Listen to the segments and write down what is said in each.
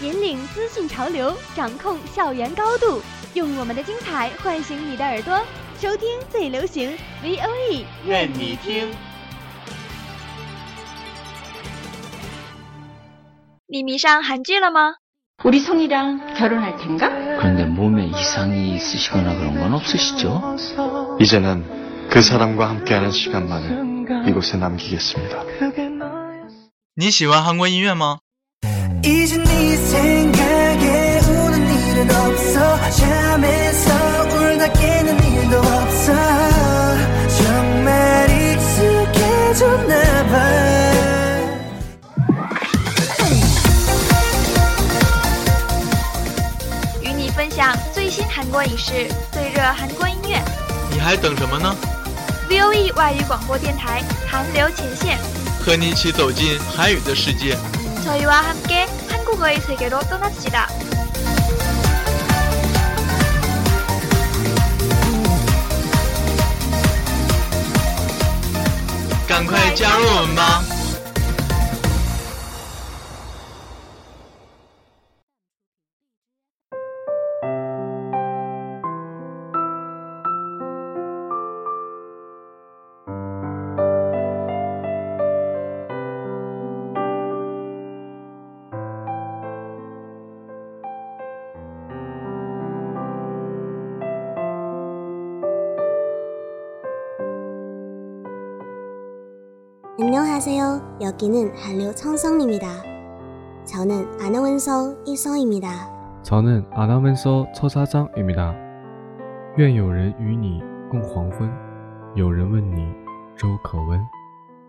引领资讯潮流，掌控校园高度，用我们的精彩唤醒你的耳朵，收听最流行 V O E，愿你听。你迷上韩剧了吗？ 우리 성이랑 결혼할 텐가? 그런데 몸에 이상이 있으시거나 그런 건 없으시죠? 이제는 그 사람과 함께하는 시간만을 이곳에 남기겠습니다. 你喜欢韩国音乐吗？ 이제 네 생각에 우는 일은 없어 잠에서 울다 깨는 일도 없어 정말 익숙해졌나 봐 与你分享最新韩国影视、最热韩国音乐。你还等什么呢？ V O E 外语广播电台韩流前线，和你一起走进韩语的世界。 저희와 함께 한국어의 세계로 떠납시다. 赶快加入我们吧！ 안녕하세요. 여기는 한류 청성입니다. 저는 아나운서 이성입니다. 저는 아나운서 처사장입니다. 愿有人与你共黄昏，有人问你粥可温。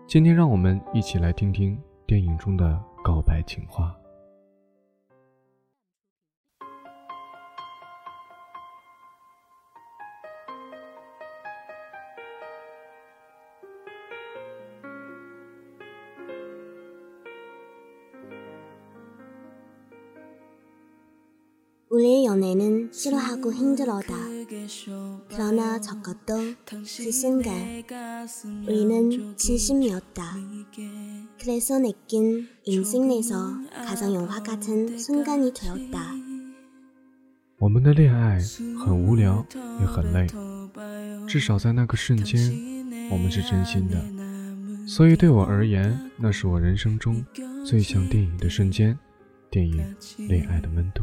今天让我们一起来听听电影中的告白情话。 우리의 연애는 싫어하고 힘들어다. 그러나 저것도 그 순간 우리는 진심이었다. 그래서 내낀 인생 내서 가장 영화 같은 순간이 되었다. 我们的恋爱很无聊，也很累，至少在那个瞬间，我们是真心的。所以对我而言，那是我人生中最像电影的瞬间，电影《恋爱的温度》。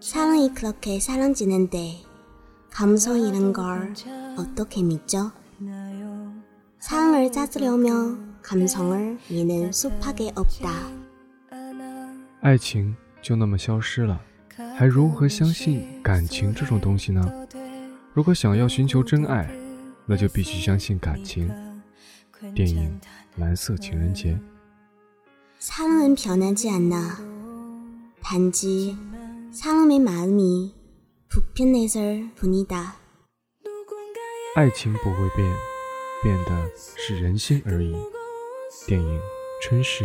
사랑이 그렇게 사랑지는데 감성이란 걸 어떻게 믿죠? 사랑을 찾으려면 감성을 믿는 수밖에 없다. 爱情就那么消失了，还如何相信感情这种东西呢？如果想要寻求真爱，那就必须相信感情。电影《蓝色情人节》。 사랑은 변하지 않아. 단지 사람의 마음이 불편해서 뿐이다. 爱情不会变，变的是人心而已。电影《春逝》。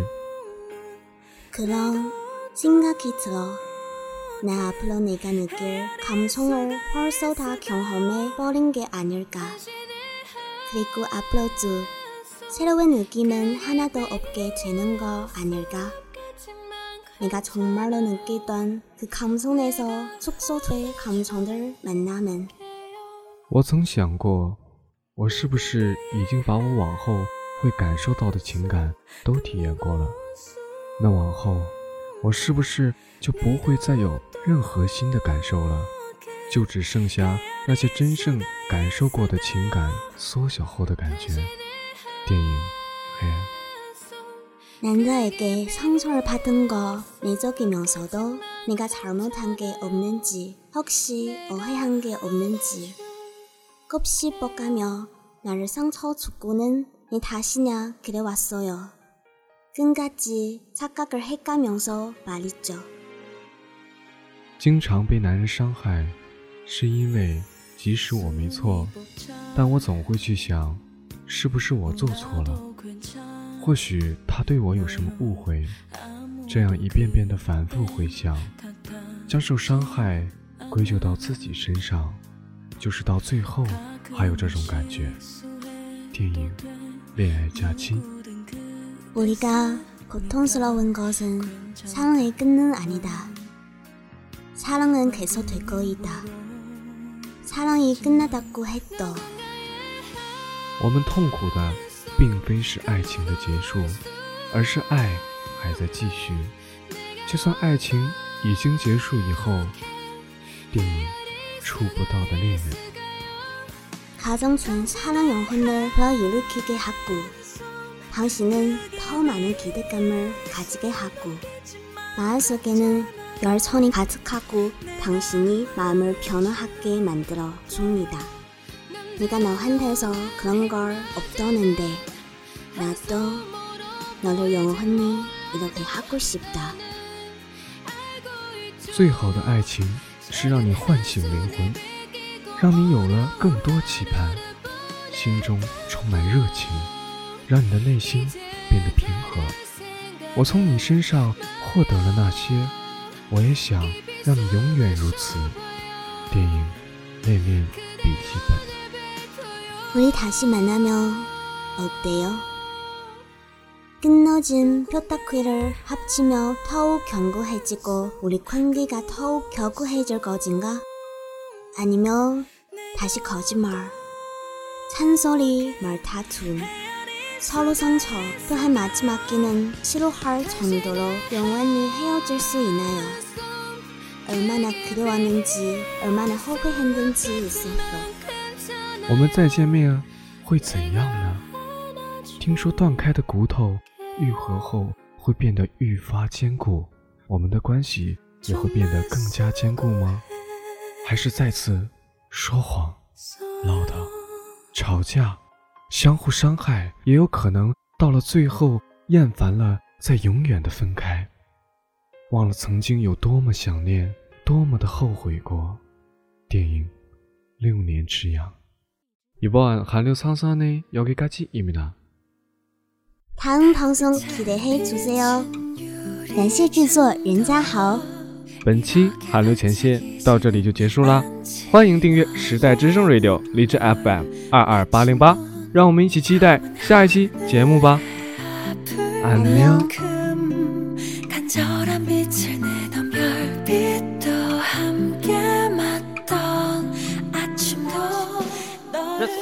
그런 생각이 들어. 나 앞으로 내가 느낄 감성을 벌써 다 경험해 버린 게 아닐까. 그리고 앞으로도 새로운 느낌은 하나도 없게 되는 거 아닐까. 내가 정말로 느끼던 그 감성에서 축소될 감성들 만나면 我曾想过，我是不是已经把我往后会感受到的情感都体验过了？那往后，我是不是就不会再有任何新的感受了？就只剩下那些真正感受过的情感缩小后的感觉。电影《黑暗》。 남자에게 상처를 받은 거 내적이면서도 내가 잘못한 게 없는지 혹시 오해한 게 없는지 곱씹어가며 나를 상처 주고는 내 다시냐 그래왔어요. 끝까지 착각을 해가면서 말이죠. 经常被男人伤害，是因为即使我没错，但我总会去想，是不是我做错了？ 或许他对我有什么误会？这样一遍遍的反复回想，将受伤害归咎到自己身上，就是到最后还有这种感觉。电影《恋爱假期》。 우리가 고통스러운 것은 사랑의 끝은 아니다. 사랑은 계속 될 거이다. 사랑이 끝나다고 해도 我们痛苦的 并非是爱情的结束，而是爱还在继续。就算爱情已经结束以后，电影《触不到的恋人》。 가정촌 사랑 영혼을 불어일으키게 하고 당신은 더 많은 기대감을 가지게 하고 마음속에는 열천이 가득하고 당신이 마음을 변화하게 만들어 줍니다. 네가 너한테서 그런 걸 없더는데 나도 너를 영원히 이렇게 하고 싶다. 最好的爱情是让你唤醒灵魂，让你有了更多期盼，心中充满热情，让你的内心变得平和。我从你身上获得了那些，我也想让你永远如此。电影《恋恋笔记本》。 우리 다시 만나면 어때요? 끊어진 뼈다귀를 합치며 더욱 견고해지고 우리 관계가 더욱 견고해질 것인가? 아니면 다시 거짓말, 찬소리, 말다툼, 서로 상처 또한 마지막 끼는 싫어할 정도로 영원히 헤어질 수 있나요? 얼마나 그리웠는지 얼마나 후회했는지 있었어. 我们再见面会怎样呢？听说断开的骨头愈合后会变得愈发坚固，我们的关系也会变得更加坚固吗？还是再次说谎、唠叨、吵架、相互伤害，也有可能到了最后厌烦了，再永远的分开，忘了曾经有多么想念，多么的后悔过。电影《六年之痒》。이번 한류 상사는 여기까지입니다. 다음 방송 기대해 주세요. 感谢制作任家豪。本期韩流前线到这里就结束啦，欢迎订阅时代之声 Radio 荔枝 FM 二二八零八，让我们一起期待下一期节目吧。安녕。